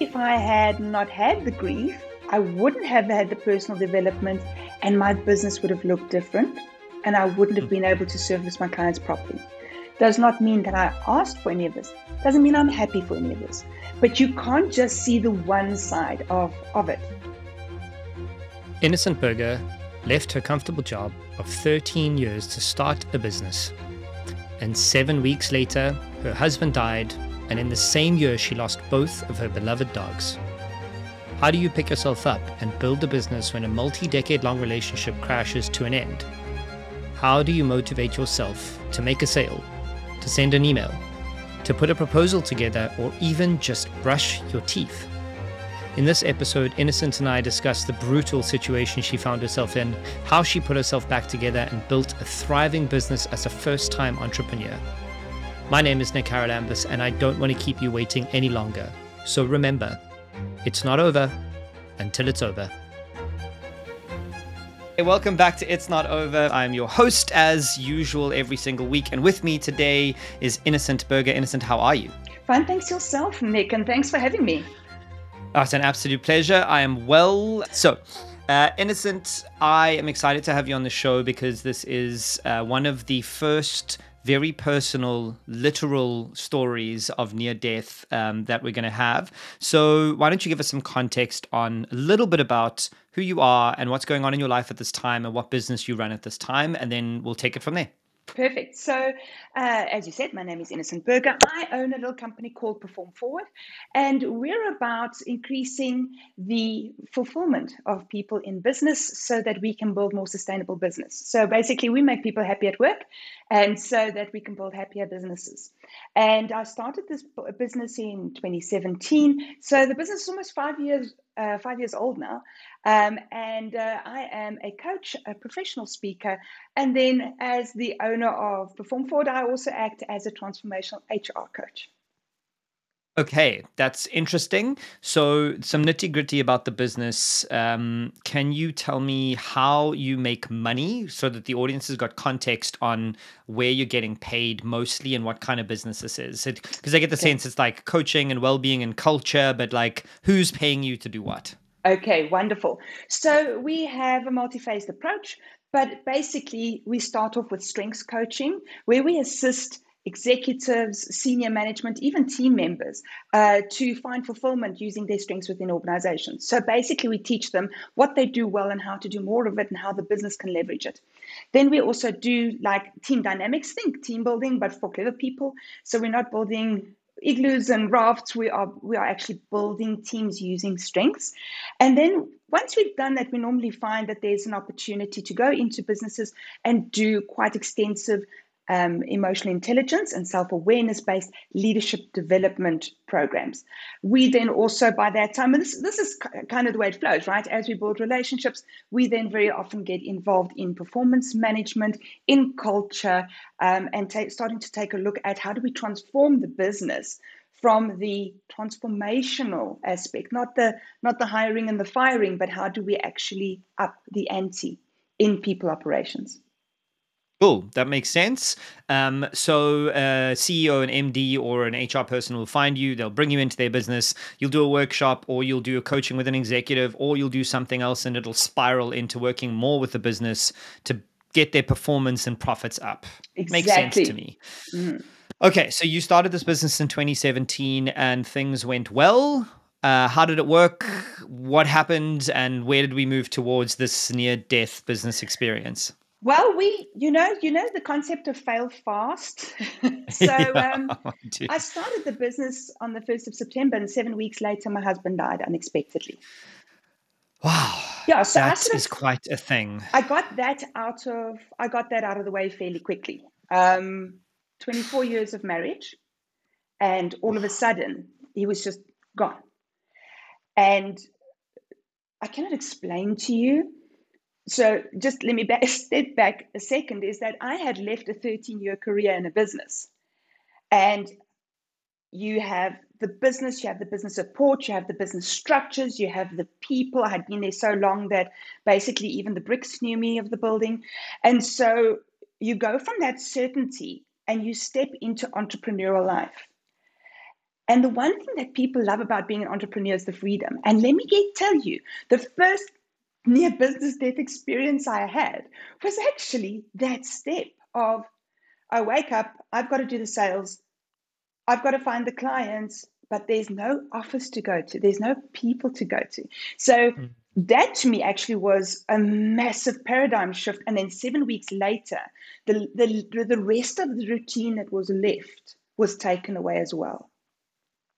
If I had not had the grief, I wouldn't have had the personal development and my business would have looked different and I wouldn't have hmm. been able to service my clients properly. Does not mean that I asked for any of this. Doesn't mean I'm happy for any of this. But you can't just see the one side of, of it. Innocente Burger left her comfortable job of 13 years to start a business. And seven weeks later, her husband died, and in the same year, she lost both of her beloved dogs. How do you pick yourself up and build a business when a multi decade long relationship crashes to an end? How do you motivate yourself to make a sale, to send an email, to put a proposal together, or even just brush your teeth? In this episode, Innocente and I discuss the brutal situation she found herself in, how she put herself back together and built a thriving business as a first time entrepreneur. My name is Nick Haralambous, and I don't want to keep you waiting any longer. So remember, it's not over until it's over. Hey, welcome back to It's Not Over. I'm your host as usual every single week, and with me today is Innocente Burger. Innocente, how are you? Fine, thanks yourself, Nick, and thanks for having me. Oh, it's an absolute pleasure. I am well. So, uh, Innocente, I am excited to have you on the show because this is uh, one of the first very personal, literal stories of near death um, that we're going to have. So, why don't you give us some context on a little bit about who you are and what's going on in your life at this time and what business you run at this time, and then we'll take it from there. Perfect. So, uh, as you said, my name is Innocente Burger. I own a little company called Perform Forward, and we're about increasing the fulfillment of people in business so that we can build more sustainable business. So, basically, we make people happy at work, and so that we can build happier businesses. And I started this business in 2017. So, the business is almost five years uh, five years old now. Um, and uh, I am a coach, a professional speaker. And then, as the owner of Perform Forward, I also act as a transformational HR coach. Okay, that's interesting. So, some nitty gritty about the business. Um, can you tell me how you make money so that the audience has got context on where you're getting paid mostly and what kind of business this is? Because I get the okay. sense it's like coaching and well being and culture, but like who's paying you to do what? Okay, wonderful. So, we have a multi phased approach, but basically, we start off with strengths coaching where we assist executives, senior management, even team members uh, to find fulfillment using their strengths within organizations. So basically, we teach them what they do well and how to do more of it and how the business can leverage it. Then we also do like team dynamics, think team building, but for clever people. So we're not building igloos and rafts we are we are actually building teams using strengths and then once we've done that we normally find that there's an opportunity to go into businesses and do quite extensive um, emotional intelligence and self awareness based leadership development programs. We then also, by that time, and this, this is kind of the way it flows, right? As we build relationships, we then very often get involved in performance management, in culture, um, and ta- starting to take a look at how do we transform the business from the transformational aspect not the not the hiring and the firing but how do we actually up the ante in people operations Cool, that makes sense. Um, so, uh, CEO and MD or an HR person will find you. They'll bring you into their business. You'll do a workshop, or you'll do a coaching with an executive, or you'll do something else, and it'll spiral into working more with the business to get their performance and profits up. Exactly. Makes sense to me. Mm-hmm. Okay, so you started this business in 2017, and things went well. Uh, how did it work? What happened, and where did we move towards this near-death business experience? Well, we, you know, you know the concept of fail fast. so yeah, um, I started the business on the first of September, and seven weeks later, my husband died unexpectedly. Wow. Yeah, so that is quite a thing. I got that out of I got that out of the way fairly quickly. Um, Twenty four years of marriage, and all of a sudden, he was just gone. And I cannot explain to you so just let me back, step back a second is that I had left a 13 year career in a business. And you have the business, you have the business support, you have the business structures, you have the people. I had been there so long that basically even the bricks knew me of the building. And so you go from that certainty and you step into entrepreneurial life. And the one thing that people love about being an entrepreneur is the freedom. And let me get, tell you, the first near business death experience I had was actually that step of I wake up, I've got to do the sales, I've got to find the clients, but there's no office to go to, there's no people to go to. So mm. that to me actually was a massive paradigm shift. And then seven weeks later, the, the, the rest of the routine that was left was taken away as well.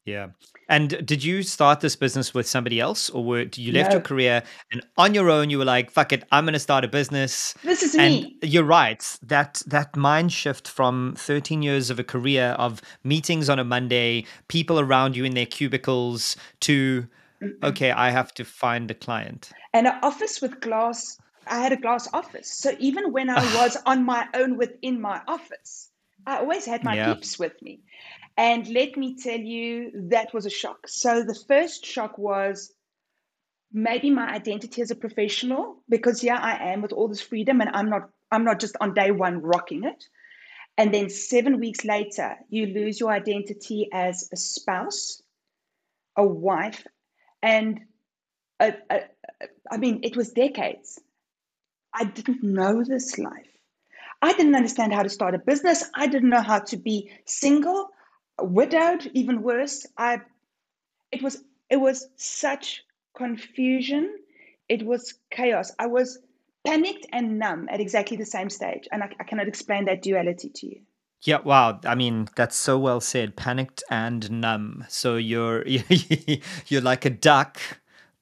Yeah. And did you start this business with somebody else or were you left no. your career and on your own you were like, fuck it, I'm gonna start a business. This is and me. You're right. That that mind shift from 13 years of a career of meetings on a Monday, people around you in their cubicles to okay, I have to find a client. And an office with glass I had a glass office. So even when I was on my own within my office, I always had my yeah. peeps with me. And let me tell you, that was a shock. So the first shock was maybe my identity as a professional, because yeah, I am with all this freedom and I'm not I'm not just on day one rocking it. And then seven weeks later, you lose your identity as a spouse, a wife, and a, a, I mean, it was decades. I didn't know this life. I didn't understand how to start a business. I didn't know how to be single widowed even worse i it was it was such confusion it was chaos i was panicked and numb at exactly the same stage and i, I cannot explain that duality to you yeah, wow. I mean, that's so well said. Panicked and numb. So you're you're like a duck,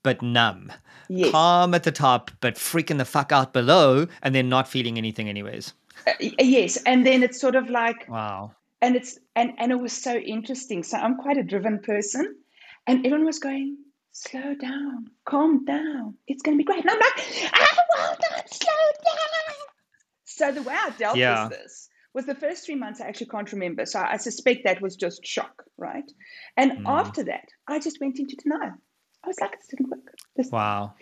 but numb. Yes. Calm at the top, but freaking the fuck out below, and then not feeling anything, anyways. Uh, yes, and then it's sort of like wow and it's and and it was so interesting. So i'm quite a driven person. And everyone was going slow down calm down. It's going to be great. And i'm like i will not slow down. So the way i dealt yeah. with this was the first three months i actually can't remember. So i suspect that was just shock right? And mm. after that i just went into denial. I was like this didn't work. This wow.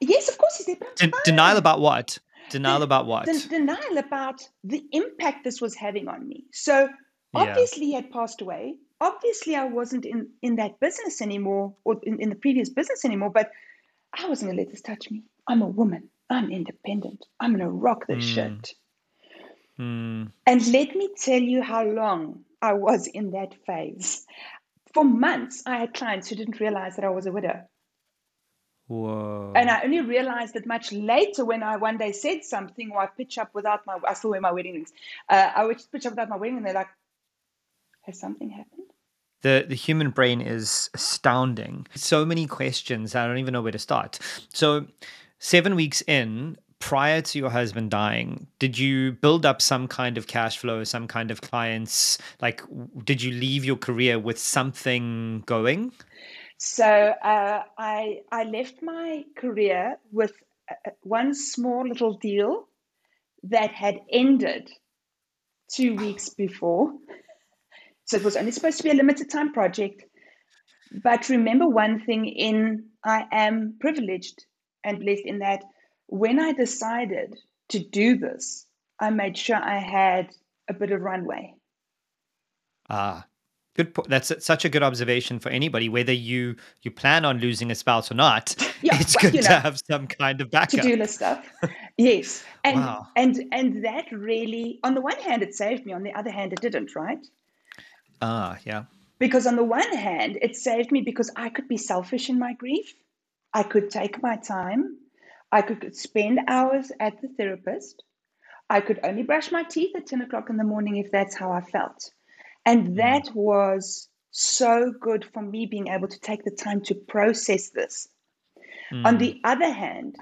Yes of course he's there denial about what? Denial about what? denial about the impact this was having on me. So obviously he had passed away obviously i wasn't in in that business anymore or in, in the previous business anymore but i wasn't gonna let this touch me i'm a woman i'm independent i'm gonna rock this mm. shit mm. and let me tell you how long i was in that phase for months i had clients who didn't realize that i was a widow Whoa. And I only realized that much later when I one day said something or I pitch up without my, I still wear my wedding rings. Uh, I would pitch up without my wedding and they're like, has something happened? The, the human brain is astounding. So many questions. I don't even know where to start. So, seven weeks in, prior to your husband dying, did you build up some kind of cash flow, some kind of clients? Like, did you leave your career with something going? So uh, I I left my career with uh, one small little deal that had ended two weeks before. So it was only supposed to be a limited time project. But remember one thing in I am privileged and blessed in that when I decided to do this, I made sure I had a bit of runway. Ah, good. Po- that's such a good observation for anybody, whether you you plan on losing a spouse or not. Yeah, it's well, good to know, have some kind of backup. To do list stuff. yes, and wow. and and that really, on the one hand, it saved me. On the other hand, it didn't. Right. Ah, yeah. Because on the one hand, it saved me because I could be selfish in my grief. I could take my time. I could spend hours at the therapist. I could only brush my teeth at 10 o'clock in the morning if that's how I felt. And mm. that was so good for me being able to take the time to process this. Mm. On the other hand,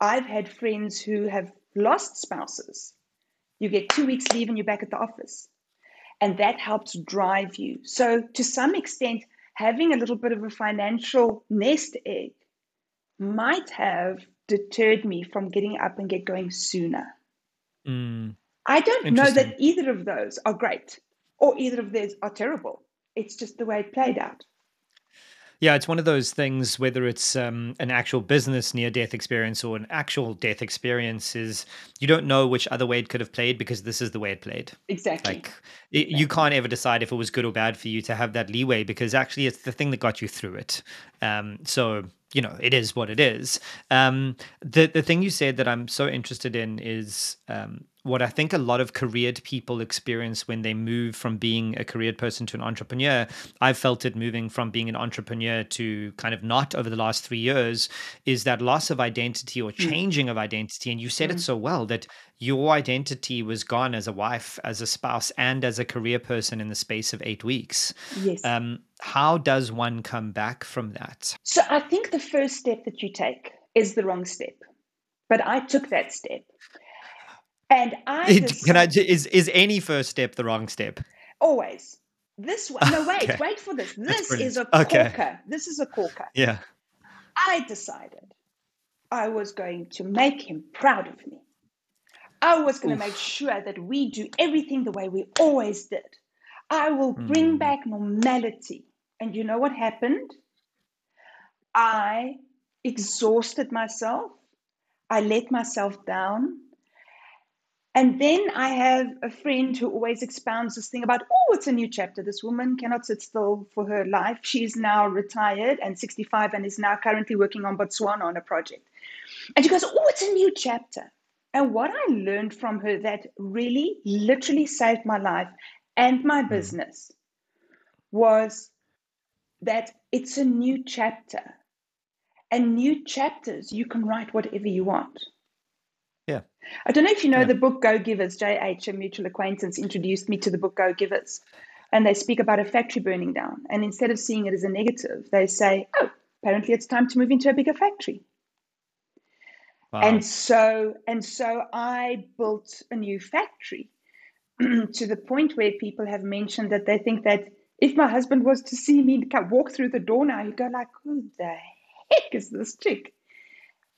I've had friends who have lost spouses. You get two weeks leave and you're back at the office and that helps drive you. So, to some extent, having a little bit of a financial nest egg might have deterred me from getting up and get going sooner. Mm. I don't know that either of those are great or either of those are terrible. It's just the way it played out. Yeah, it's one of those things, whether it's um, an actual business near death experience or an actual death experience, is you don't know which other way it could have played because this is the way it played. Exactly. Like it, you can't ever decide if it was good or bad for you to have that leeway because actually it's the thing that got you through it. Um, so you know it is what it is. Um, the the thing you said that I'm so interested in is um, what I think a lot of careered people experience when they move from being a careered person to an entrepreneur. I've felt it moving from being an entrepreneur to kind of not over the last three years is that loss of identity or Mm. changing of identity. And you said it Mm. so well that your identity was gone as a wife, as a spouse, and as a career person in the space of eight weeks. Yes. Um, how does one come back from that? So I think the first step that you take is the wrong step. But I took that step. And I It- Can I? Is is any first step the wrong step? always this one. No, wait, Okay. wait for this. This is a Okay. corker. This is a corker. Yeah. I decided I was going to make him proud of me. I was going to make sure that we do everything the way we always did. I will bring Mm. back normality. And you know what happened? I exhausted myself. I let myself down. And then I have a friend who always expounds this thing about, oh, it's a new chapter. This woman cannot sit still for her life. She's now retired and 65 and is now currently working on Botswana on a project. And she goes, oh, it's a new chapter. And what I learned from her that really literally saved my life and my hmm. business was that it's a new chapter. And new chapters, you can write whatever you want. Yeah. I don't know if you know Yeah. the book Go Givers. JH, a mutual acquaintance, introduced me to the book Go Givers. And they speak about a factory burning down. And instead of seeing it as a negative, they say, oh, apparently it's time to move into a bigger factory. Wow. And so and so I built a new factory to the point where people have mentioned that they think that if my husband was to see me walk through the door now, he'd go like, "Who the heck is this chick?"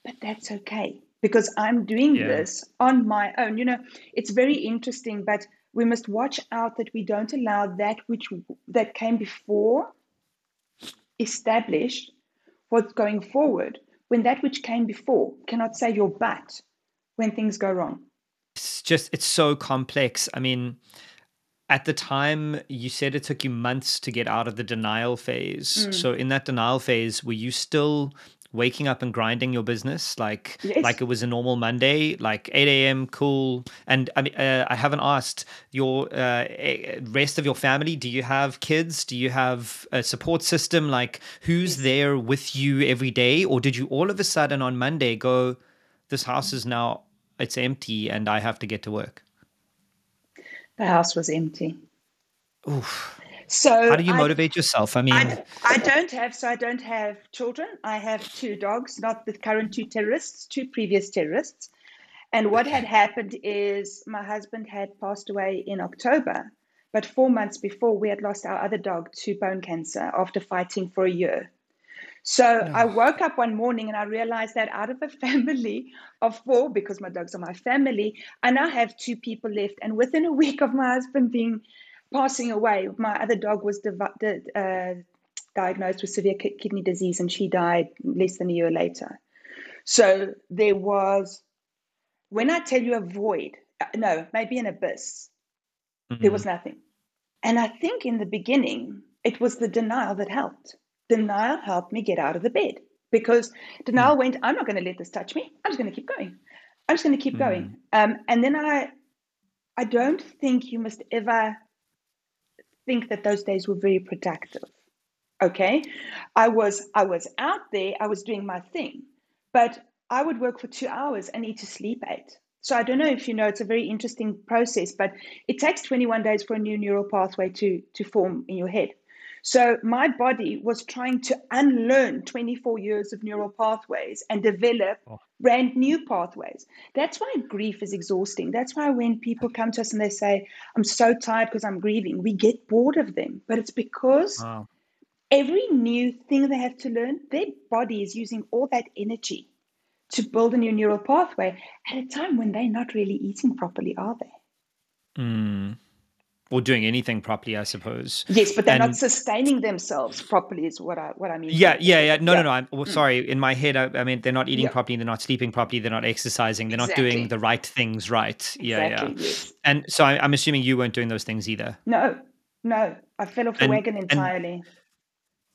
But that's okay because I'm doing Yeah. this on my own. You know, it's very interesting, but we must watch out that we don't allow that which that came before established what's going forward when that which came before cannot say your but when things go wrong. it's just it's so complex. I mean, at the time you said it took you months to get out of the denial phase. Mm. So in that denial phase, were you still waking up and grinding your business like Yes. like it was a normal Monday, like 8 a.m. cool? And I mean, uh, I haven't asked your uh, rest of your family. Do you have kids? Do you have a support system? Like who's there with you every day, or did you all of a sudden on Monday go, this house is now it's empty and I have to get to work? The house was empty. Oof. So How do you I- motivate yourself? I mean, I, I don't have so I don't have children. I have two dogs, not the current two terrorists, two previous terrorists. And what had happened is my husband had passed away in October, but four months before we had lost our other dog to bone cancer after fighting for a year. So I oh. woke up one morning and I realized that out of a family of four, because my dogs are my family, I now have two people left. And within a week of my husband being passing away, my other dog was uh, diagnosed with severe ki- kidney disease and she died less than a year later. So there was, when I tell you a void, uh, no, maybe an abyss, there was nothing. And I think in the beginning, it was the denial that helped. Denial helped me get out of the bed because denial went, I'm not going to let this touch me. I'm just going to keep going. I'm just going to keep going. Um, and then I, I don't think you must ever think that those days were very productive. Okay, I was I was out there. I was doing my thing, but I would work for two hours and need to sleep eight. So I don't know if you know, it's a very interesting process, but it takes 21 days for a new neural pathway to to form in your head. So my body was trying to unlearn 24 years of neural pathways and develop brand new pathways. That's why grief is exhausting. That's why when people come to us and they say, I'm so tired because I'm grieving, we get bored of them. But it's because Wow. every new thing they have to learn, their body is using all that energy to build a new neural pathway at a time when they're not really eating properly, are they? Mm. Or doing anything properly, I suppose. Yes, but they're and, not sustaining themselves properly, is what I what I mean. Yeah, yeah, yeah. No, yeah. no, no. I'm well, mm. sorry. In my head, I, I, mean, they're not eating yeah. properly. They're not sleeping properly. They're not exercising. They're exactly. not doing the right things right. Yeah, exactly, yeah. Yes. And so I, am assuming you weren't doing those things either. No, no. I fell off the and, wagon entirely. And,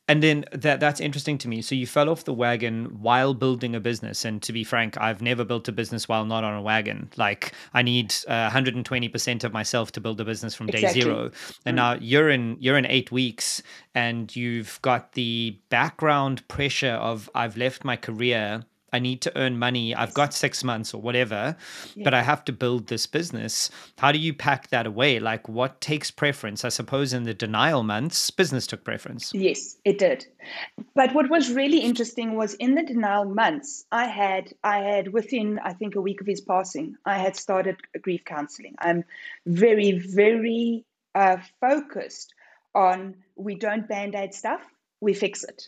and then that that's interesting to me. So you fell off the wagon while building a business. And to be frank, I've never built a business while not on a wagon. Like I need uh, 120% of myself to build a business from day exactly. zero. And mm. now you're in you're in 8 weeks and you've got the background pressure of I've left my career I need to earn money. I've got six months or whatever, yeah. but I have to build this business. How do you pack that away? Like, what takes preference? I suppose in the denial months, business took preference. Yes, it did. But what was really interesting was in the denial months, I had, I had within, I think, a week of his passing, I had started grief counseling. I'm very, very uh, focused on we don't band aid stuff, we fix it.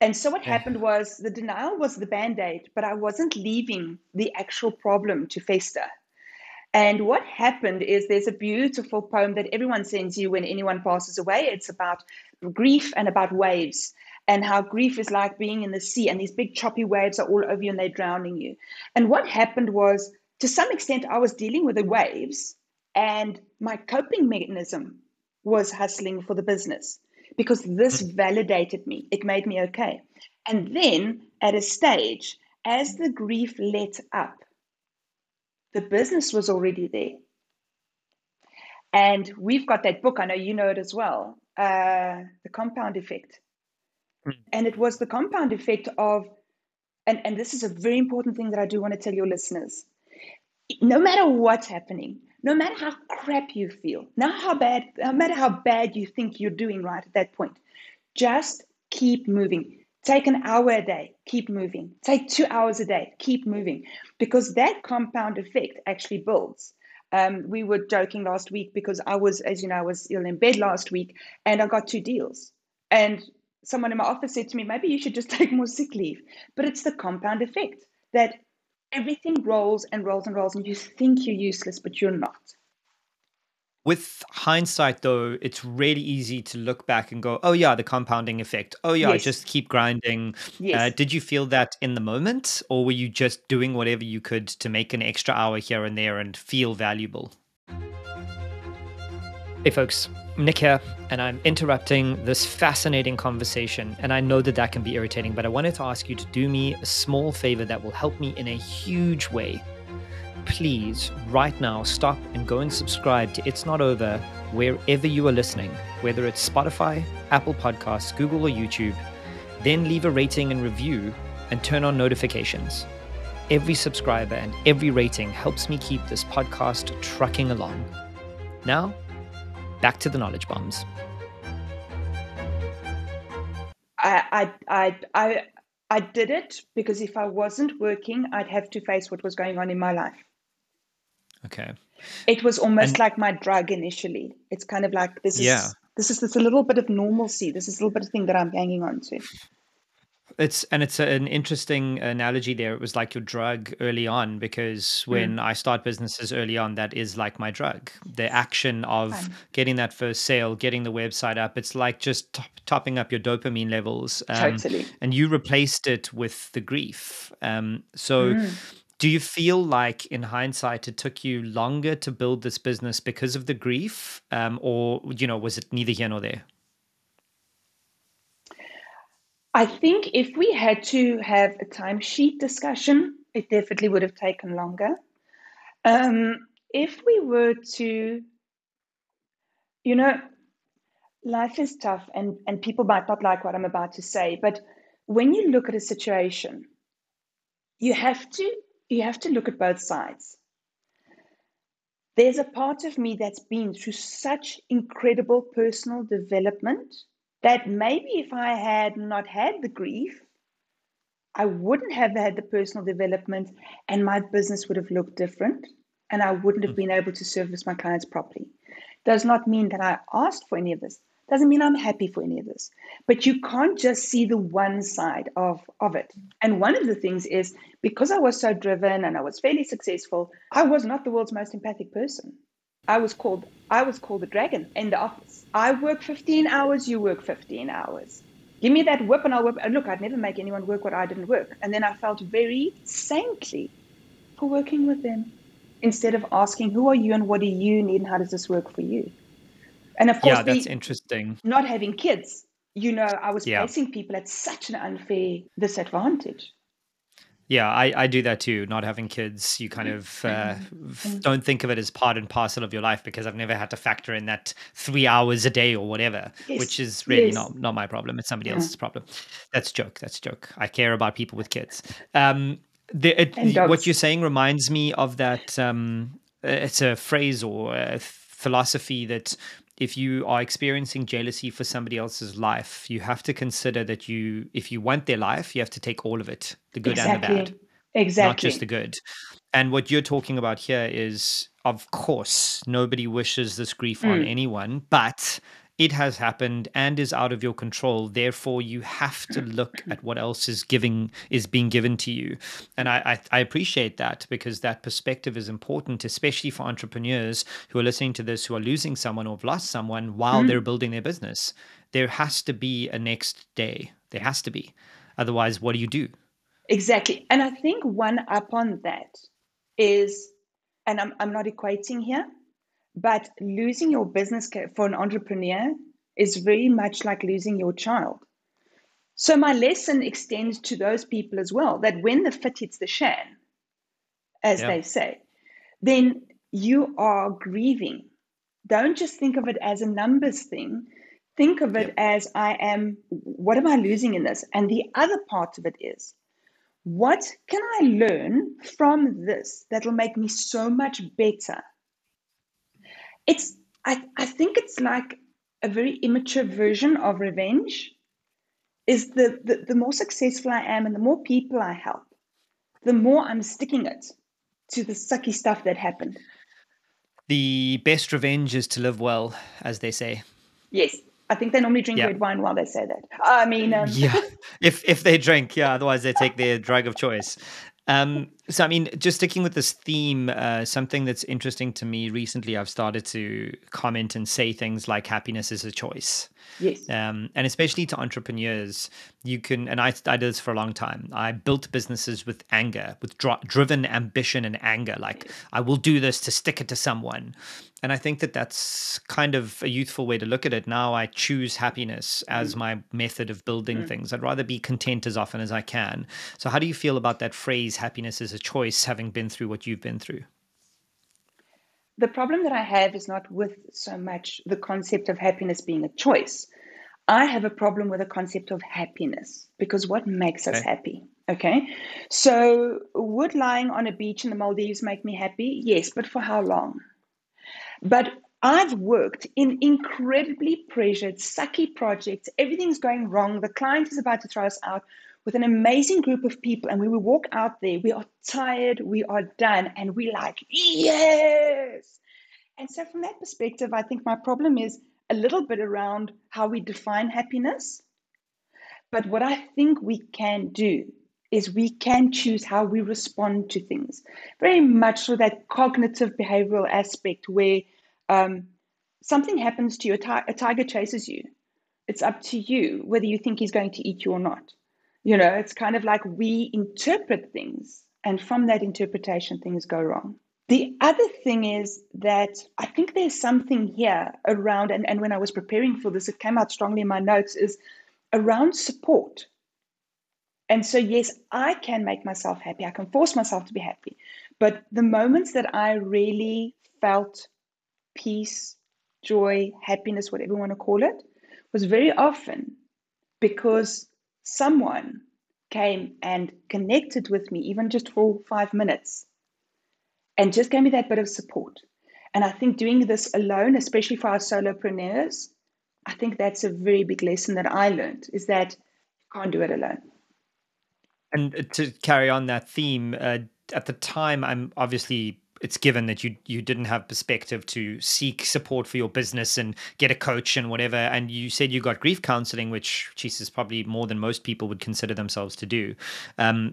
And so what happened was the denial was the band aid, but I wasn't leaving the actual problem to fester. And what happened is there's a beautiful poem that everyone sends you when anyone passes away. It's about grief and about waves and how grief is like being in the sea and these big choppy waves are all over you and they're drowning you. And what happened was, to some extent, I was dealing with the waves and my coping mechanism was hustling for the business because this mm. validated me. It made me okay. And then at a stage, as the grief let up, the business was already there. And we've got that book, I know you know it as well, uh, The Compound Effect. Mm. And it was the compound effect of, and, and this is a very important thing that I do want to tell your listeners. No matter what's happening, no matter how crap you feel, no how bad, no matter how bad you think you're doing right at that point, just keep moving. Take an hour a day, keep moving. Take two hours a day, keep moving, because that compound effect actually builds. Um, we were joking last week because I was, as you know, I was ill in bed last week and I got two deals. And someone in my office said to me, maybe you should just take more sick leave. But it's the compound effect that everything rolls and rolls and rolls, and you think you're useless, but you're not. With hindsight, though, it's really easy to look back and go, oh, yeah, the compounding effect. Oh, yeah, yes. just keep grinding. Uh, yes. Uh, did you feel that in the moment, or were you just doing whatever you could to make an extra hour here and there and feel valuable? Hey, folks. Nick here, and I'm interrupting this fascinating conversation. And I know that that can be irritating, but I wanted to ask you to do me a small favor that will help me in a huge way. Please, right now, stop and go and subscribe to It's Not Over wherever you are listening, whether it's Spotify, Apple Podcasts, Google, or YouTube. Then leave a rating and review and turn on notifications. Every subscriber and every rating helps me keep this podcast trucking along. Now, back to the knowledge bombs. I, I, I, I, did it because if I wasn't working, I'd have to face what was going on in my life. Okay. It was almost and, like my drug initially. It's kind of like this is yeah. this is this a little bit of normalcy. This is a little bit of thing that I'm hanging on to. It's and it's an interesting analogy there. It was like your drug early on because when mm. I start businesses early on, that is like my drug. The action of Fun. getting that first sale, getting the website up, it's like just top, topping up your dopamine levels. Um, totally. And you replaced it with the grief. Um, so. Mm. Do you feel like, in hindsight, it took you longer to build this business because of the grief, um, or you know, was it neither here nor there? I think if we had to have a timesheet discussion, it definitely would have taken longer. Um, if we were to, you know, life is tough and, and people might not like what I'm about to say, but when you look at a situation, you have to you have to look at both sides. There's a part of me that's been through such incredible personal development that maybe if I had not had the grief, I wouldn't have had the personal development and my business would have looked different and I wouldn't have hmm. been able to service my clients properly. Does not mean that I asked for any of this. Doesn't mean I'm happy for any of this. But you can't just see the one side of, of it. And one of the things is because I was so driven and I was fairly successful, I was not the world's most empathic person. I was called I was called the dragon in the office. I work 15 hours, you work 15 hours. Give me that whip and I'll whip. And look, I'd never make anyone work what I didn't work. And then I felt very saintly for working with them instead of asking, who are you and what do you need and how does this work for you? And of course, yeah, that's interesting. Not having kids, you know, I was yeah. placing people at such an unfair disadvantage. Yeah, I, I do that too. Not having kids, you kind of uh, mm-hmm. don't think of it as part and parcel of your life because I've never had to factor in that three hours a day or whatever, yes. which is really yes. not not my problem. It's somebody yeah. else's problem. That's joke. That's joke. I care about people with kids. Um, the, it, what you're saying reminds me of that. Um, it's a phrase or a philosophy that if you are experiencing jealousy for somebody else's life, you have to consider that you, if you want their life, you have to take all of it, the good exactly. and the bad. Exactly. Not just the good. And what you're talking about here is, of course, nobody wishes this grief mm. on anyone, but it has happened and is out of your control therefore you have to look at what else is giving is being given to you. And I, I, I appreciate that because that perspective is important especially for entrepreneurs who are listening to this who are losing someone or have lost someone while mm. they're building their business. There has to be a next day. There has to be. Otherwise what do you do? Exactly. And i think one up on that is and i'm, I'm not equating here but losing your business for an entrepreneur is very much like losing your child. So my lesson extends to those people as well that when the fit hits the shan, as yeah. they say, then you are grieving. Don't just think of it as a numbers thing. Think of it as I am, what am I losing in this? And the other part of it is, what can I learn from this that will make me so much better it's I, I think it's like a very immature version of revenge is the, the the more successful i am and the more people i help the more i'm sticking it to the sucky stuff that happened the best revenge is to live well as they say yes I think they normally drink red wine while they say that. I mean, um... yeah, if if they drink, yeah. Otherwise, they take their drug of choice. Um, so, I mean, just sticking with this theme, uh, something that's interesting to me recently, I've started to comment and say things like happiness is a choice. Yes. Um, and especially to entrepreneurs, you can, and I, I did this for a long time. I built businesses with anger, with dr- driven ambition and anger. Like, I will do this to stick it to someone. And I think that that's kind of a youthful way to look at it. Now I choose happiness as mm. my method of building mm. things. I'd rather be content as often as I can. So, how do you feel about that phrase, happiness is a choice, having been through what you've been through? The problem that I have is not with so much the concept of happiness being a choice. I have a problem with the concept of happiness because what makes okay. us happy? Okay. So, would lying on a beach in the Maldives make me happy? Yes, but for how long? But I've worked in incredibly pressured, sucky projects. Everything's going wrong. The client is about to throw us out with an amazing group of people. And when we walk out there, we are tired, we are done, and we like, yes. And so, from that perspective, I think my problem is a little bit around how we define happiness. But what I think we can do is we can choose how we respond to things. Very much so that cognitive behavioral aspect where um, something happens to you, a, ti- a tiger chases you. It's up to you whether you think he's going to eat you or not. You know, it's kind of like we interpret things, and from that interpretation, things go wrong. The other thing is that I think there's something here around, and, and when I was preparing for this, it came out strongly in my notes, is around support. And so, yes, I can make myself happy. I can force myself to be happy. But the moments that I really felt peace, joy, happiness, whatever you want to call it, was very often because someone came and connected with me, even just for five minutes, and just gave me that bit of support. And I think doing this alone, especially for our solopreneurs, I think that's a very big lesson that I learned is that you can't do it alone. And to carry on that theme, uh, at the time, I'm obviously it's given that you you didn't have perspective to seek support for your business and get a coach and whatever and you said you got grief counseling which jesus probably more than most people would consider themselves to do um,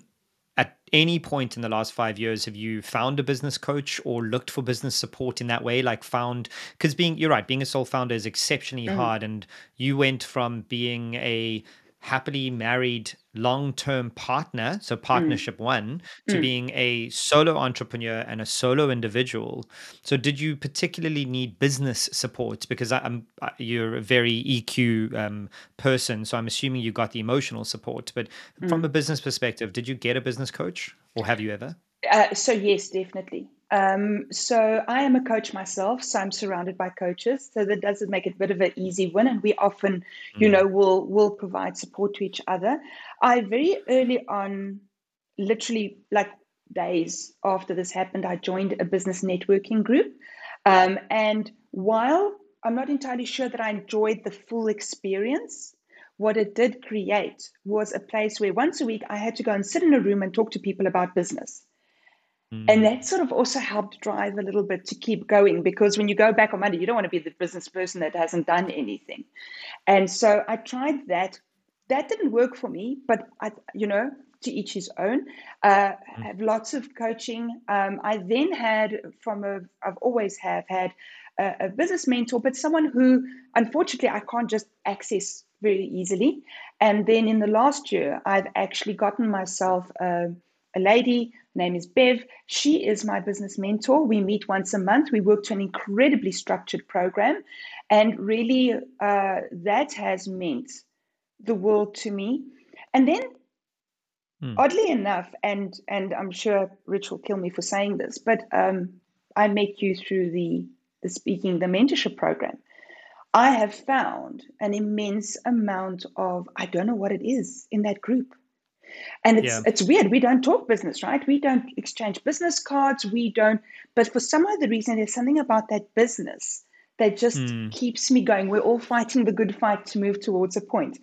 at any point in the last five years have you found a business coach or looked for business support in that way? Like found because being you're right, being a sole founder is exceptionally mm. hard, and you went from being a happily married long-term partner so mm. partnership mm. one to mm. being a solo entrepreneur and a solo individual so did you particularly need business support because I, am you're a very eq um, person so i'm assuming you got the emotional support but mm. from a business perspective did you get a business coach or have you ever uh, so yes definitely um, so I am a coach myself, so I'm surrounded by coaches. So that doesn't make it a bit of an easy win, and we often, you mm. know, will will provide support to each other. I very early on, literally like days after this happened, I joined a business networking group, um, and while I'm not entirely sure that I enjoyed the full experience. What it did create was a place where once a week I had to go and sit in a room and talk to people about business. Mm. And that sort of also helped drive a little bit to keep going because when you go back on Monday, you don't want to be the business person that hasn't done anything. And so I tried that. That didn't work for me, but I, you know, to each his own. Uh, mm. Have lots of coaching. Um, I then had from a, I've always have had a, a business mentor, but someone who unfortunately I can't just access very easily. And then in the last year, I've actually gotten myself a, a lady name is Bev. She is my business mentor. We meet once a month. We work to an incredibly structured program. And really, uh, that has meant the world to me. And then, hmm. oddly enough, and, and I'm sure Rich will kill me for saying this, but um, I met you through the, the speaking, the mentorship program. I have found an immense amount of, I don't know what it is in that group and it's yeah. it's weird. We don't talk business, right? We don't exchange business cards. We don't. But for some other reason, there's something about that business that just mm. keeps me going. We're all fighting the good fight to move towards a point.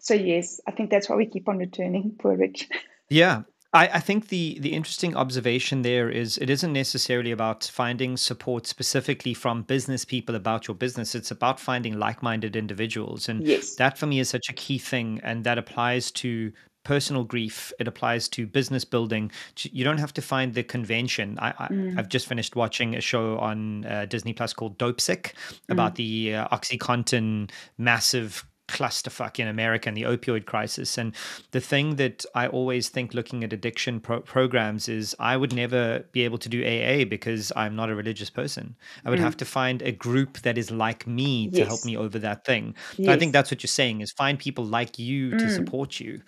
So yes, I think that's why we keep on returning. Poor Rich. Yeah, I, I, think the the interesting observation there is it isn't necessarily about finding support specifically from business people about your business. It's about finding like minded individuals, and yes. that for me is such a key thing, and that applies to personal grief it applies to business building you don't have to find the convention I, I have mm. just finished watching a show on uh, disney plus called Dopesick about mm. the uh, oxycontin massive clusterfuck in America and the opioid crisis. And the thing that I always think looking at addiction pro- programs is I would never be able to do AA because I'm not a religious person. I would mm. have to find a group that is like me yes. to help me over that thing. Yes. So I think that's what you're saying is find people like you mm. to support you.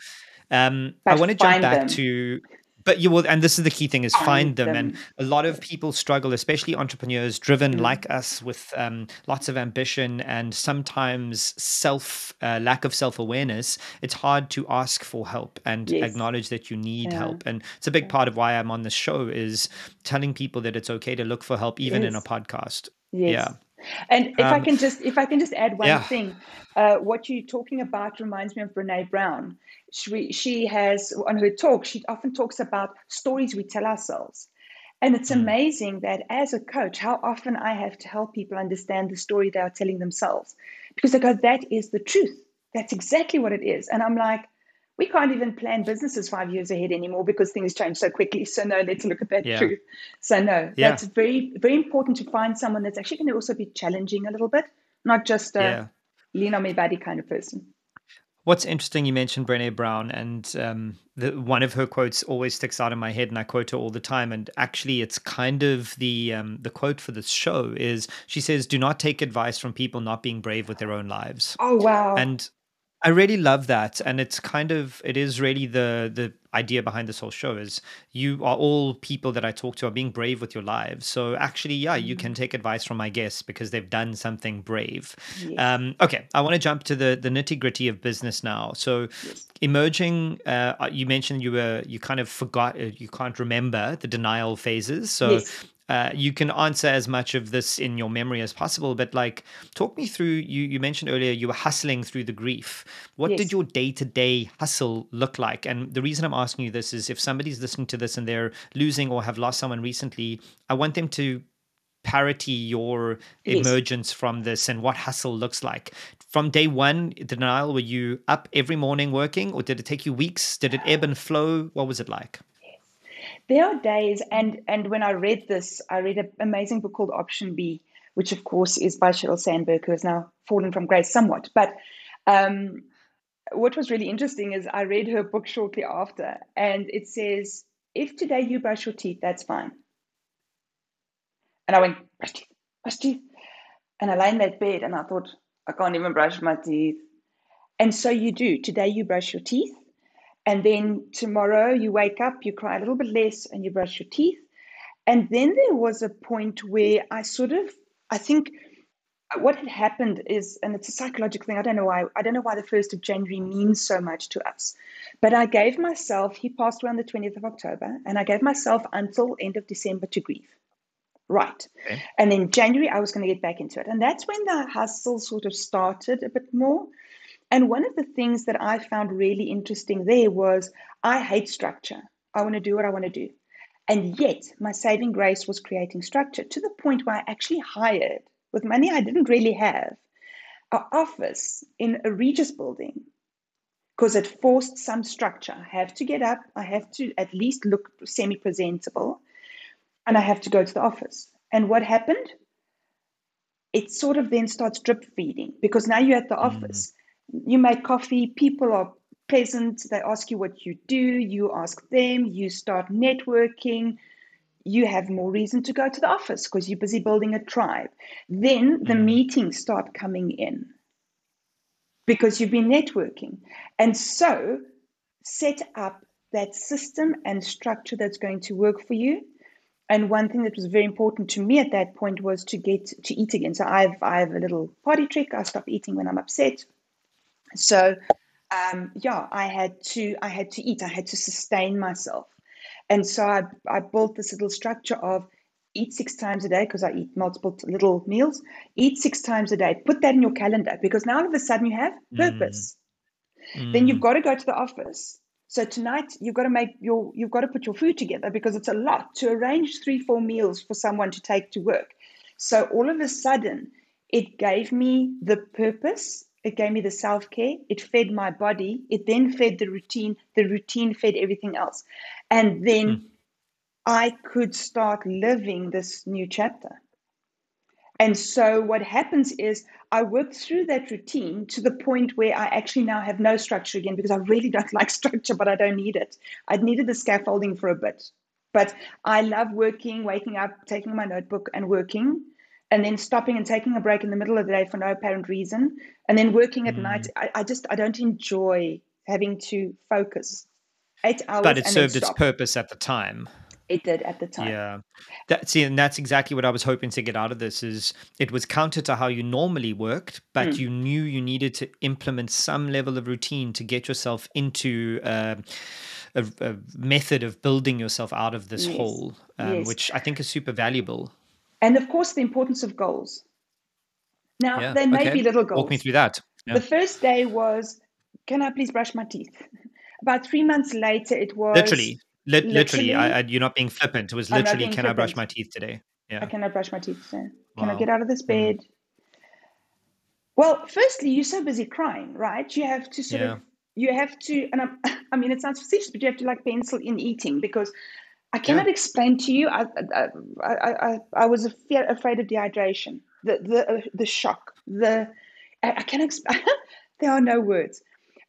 Um, I want to jump back them. to but you will and this is the key thing is find, them. them. and a lot of people struggle especially entrepreneurs driven mm. like us with um, lots of ambition and sometimes self uh, lack of self-awareness it's hard to ask for help and yes. acknowledge that you need yeah. help and it's a big part of why i'm on this show is telling people that it's okay to look for help even yes. in a podcast yes. yeah and if um, I can just if I can just add one yeah. thing, uh, what you're talking about reminds me of Brene Brown. She she has on her talk she often talks about stories we tell ourselves, and it's mm. amazing that as a coach, how often I have to help people understand the story they are telling themselves, because they go, "That is the truth. That's exactly what it is," and I'm like, we can't even plan businesses five years ahead anymore because things change so quickly. So no, let's look at that yeah. truth. So no, yeah. that's very, very important to find someone that's actually going to also be challenging a little bit, not just a yeah. lean on me buddy kind of person. What's interesting, you mentioned Brene Brown, and um, the, one of her quotes always sticks out in my head, and I quote her all the time. And actually, it's kind of the um, the quote for this show is she says, "Do not take advice from people not being brave with their own lives." Oh wow! And I really love that, and it's kind of it is really the the idea behind this whole show is you are all people that I talk to are being brave with your lives. So actually, yeah, you can mm-hmm. take advice from my guests because they've done something brave. Yes. Um, okay, I want to jump to the the nitty gritty of business now. So yes. emerging, uh, you mentioned you were you kind of forgot uh, you can't remember the denial phases. So yes. Uh, you can answer as much of this in your memory as possible but like talk me through you you mentioned earlier you were hustling through the grief. What yes. did your day-to-day hustle look like? And the reason i'm asking you this is if somebody's listening to this and they're losing or have lost someone recently i want them to parity your yes. emergence from this and what hustle looks like. From day one denial were you up every morning working or did it take you weeks? Did it ebb and flow? What was it like there are days, and and when I read this, I read an amazing book called Option B, which of course is by Sheryl Sandberg, who has now fallen from grace somewhat. But um, what was really interesting is I read her book shortly after, and it says, "If today you brush your teeth, that's fine." And I went, "Brush teeth, brush teeth," and I lay in that bed, and I thought, "I can't even brush my teeth." And so you do. Today you brush your teeth, and then tomorrow you wake up, you cry a little bit less, and you brush your teeth. And then there was a point where I sort of, I think what had happened is, and it's a psychological thing, I don't know why, I don't know why the 1st of January means so much to us. But I gave myself, he passed away on the 20th of October, and I gave myself until end of December to grieve. Right. Okay. And then January, I was going to get back into it. And that's when the hustle sort of started a bit more. And one of the things that I found really interesting there was I hate structure. I want to do what I want to do. And yet, my saving grace was creating structure to the point where I actually hired, with money I didn't really have, an office in a Regus building because it forced some structure. I have to get up, I have to at least look semi presentable, and I have to go to the office. And what happened? It sort of then starts drip feeding because now you're at the mm. office you make coffee, people are pleasant, they ask you what you do, you ask them, you start networking, you have more reason to go to the office because you're busy building a tribe. Then the mm. meetings start coming in because you've been networking. And so set up that system and structure that's going to work for you. And one thing that was very important to me at that point was to get to eat again. So I've I have a little party trick. I stop eating when I'm upset. So um, yeah, I had to I had to eat. I had to sustain myself, and so I I built this little structure of eat six times a day because I eat multiple little meals. Eat six times a day. Put that in your calendar because now all of a sudden you have mm. purpose. Mm. Then you've got to go to the office. So tonight you've got to make your you've got to put your food together because it's a lot to arrange three four meals for someone to take to work. So all of a sudden it gave me the purpose it gave me the self care. It fed my body. It then fed the routine. The routine fed everything else. And then mm. I could start living this new chapter. And so what happens is I work through that routine to the point where I actually now have no structure again because I really don't like structure, but I don't need it. I needed the scaffolding for a bit. But I love working, waking up, taking my notebook and working and then stopping and taking a break in the middle of the day for no apparent reason and then working at mm. night I, I, just i don't enjoy having to focus eight hours but it served its purpose at the time it did at the time yeah that's see and that's exactly what i was hoping to get out of this is it was counter to how you normally worked but mm. you knew you needed to implement some level of routine to get yourself into uh, a, a, method of building yourself out of this yes. hole um, yes. which i think is super valuable and of course, the importance of goals. Now, yeah, they may okay. be little goals. Walk me through that. Yeah. The first day was, can I please brush my teeth? About three months later, it was literally, li- literally. literally I, I, you're not being flippant. It was literally, can flippant. I brush my teeth today? Yeah. Can I brush my teeth today. Can wow. I get out of this mm-hmm. bed? Mm. Well, firstly, you're so busy crying, right? You have to sort yeah. of, you have to, and I'm, I mean, it sounds facetious, but you have to like pencil in eating because I cannot yeah. explain to you. I, I, I, I, I was afraid of dehydration, the the uh, the shock, the I, I can't explain. there are no words.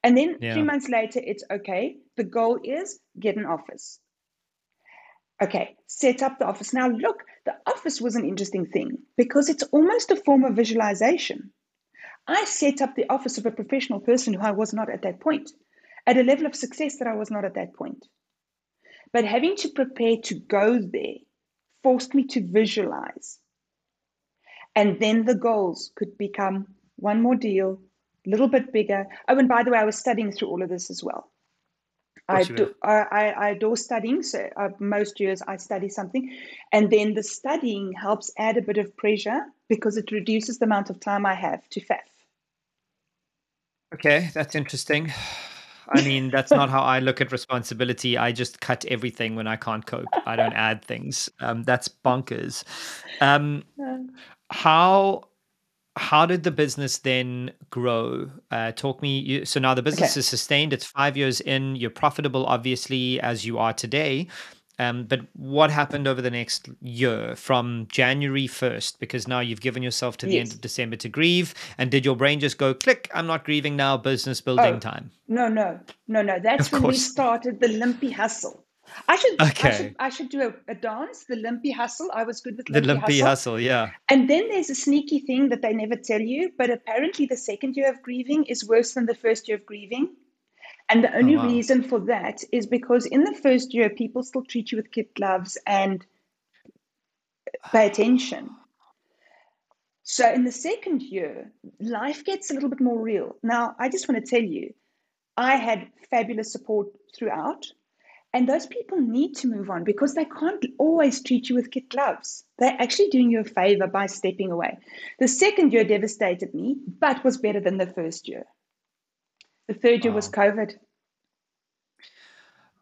And then yeah. three months later, it's okay. The goal is get an office. Okay, set up the office. Now, look, the office was an interesting thing because it's almost a form of visualization. I set up the office of a professional person who I was not at that point, at a level of success that I was not at that point. But having to prepare to go there forced me to visualize. And then the goals could become one more deal, a little bit bigger. Oh, and by the way, I was studying through all of this as well. I, do, I, I adore studying. So uh, most years I study something, and then the studying helps add a bit of pressure because it reduces the amount of time I have to faff. Okay, that's interesting. I mean, that's not how I look at responsibility. I just cut everything when I can't cope. I don't add things. Um, that's bonkers. Um, how how did the business then grow? Uh, talk me. You, so now the business okay. is sustained. It's five years in. You're profitable, obviously, as you are today. Um, but what happened over the next year from January 1st? Because now you've given yourself to the yes. end of December to grieve. And did your brain just go click? I'm not grieving now, business building oh, time? No, no, no, no. That's of when course. we started the Limpy Hustle. I should, okay. I should, I should do a, a, dance, the Limpy Hustle. I was good with Limpy the Limpy hustle. hustle. yeah. And then there's a sneaky thing that they never tell you, but apparently the second year of grieving is worse than the first year of grieving. And the only oh, wow. reason for that is because in the first year, people still treat you with kid gloves and pay attention. So in the second year, life gets a little bit more real. Now, I just want to tell you, I had fabulous support throughout. And those people need to move on because they can't always treat you with kid gloves. They're actually doing you a favor by stepping away. The second year devastated me, but was better than the first year. The third year wow. was COVID.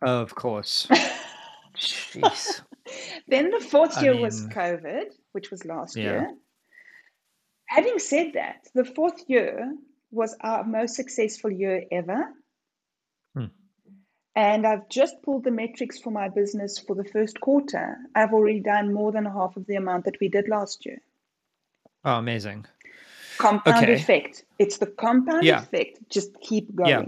Of course. Jeez. then the fourth I year mean, was COVID, which was last yeah. year. Having said that, the fourth year was our most successful year ever. Hmm. And I've just pulled the metrics for my business for the first quarter. I've already done more than half of the amount that we did last year. Oh, amazing. Compound okay. effect. It's the compound yeah. effect. Just keep going. Yeah.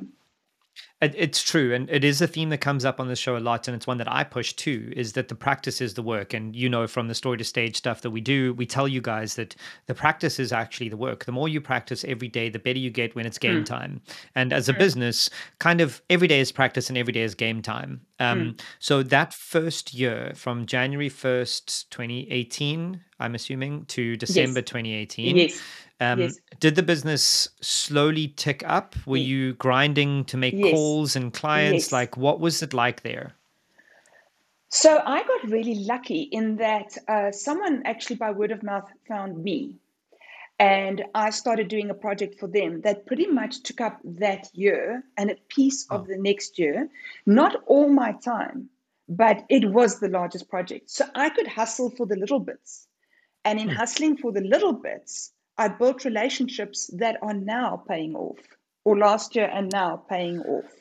It's true, and it is a theme that comes up on the show a lot, and it's one that I push too. Is that the practice is the work, and you know from the story to stage stuff that we do, we tell you guys that the practice is actually the work. The more you practice every day, the better you get when it's game mm. time. And as a mm. business, kind of every day is practice and every day is game time. Um, mm. So that first year, from January first, twenty eighteen, I'm assuming, to December yes. 2018. Yes um, yes. Did the business slowly tick up? Were yes. you grinding to make yes. calls and clients? Like, what was it like there? So I got really lucky in that uh, someone actually by word of mouth found me. And I started doing a project for them that pretty much took up that year and a piece oh. of the next year. Not all my time, but it was the largest project. So I could hustle for the little bits. And in hmm. hustling for the little bits, I built relationships that are now paying off, or last year and now paying off.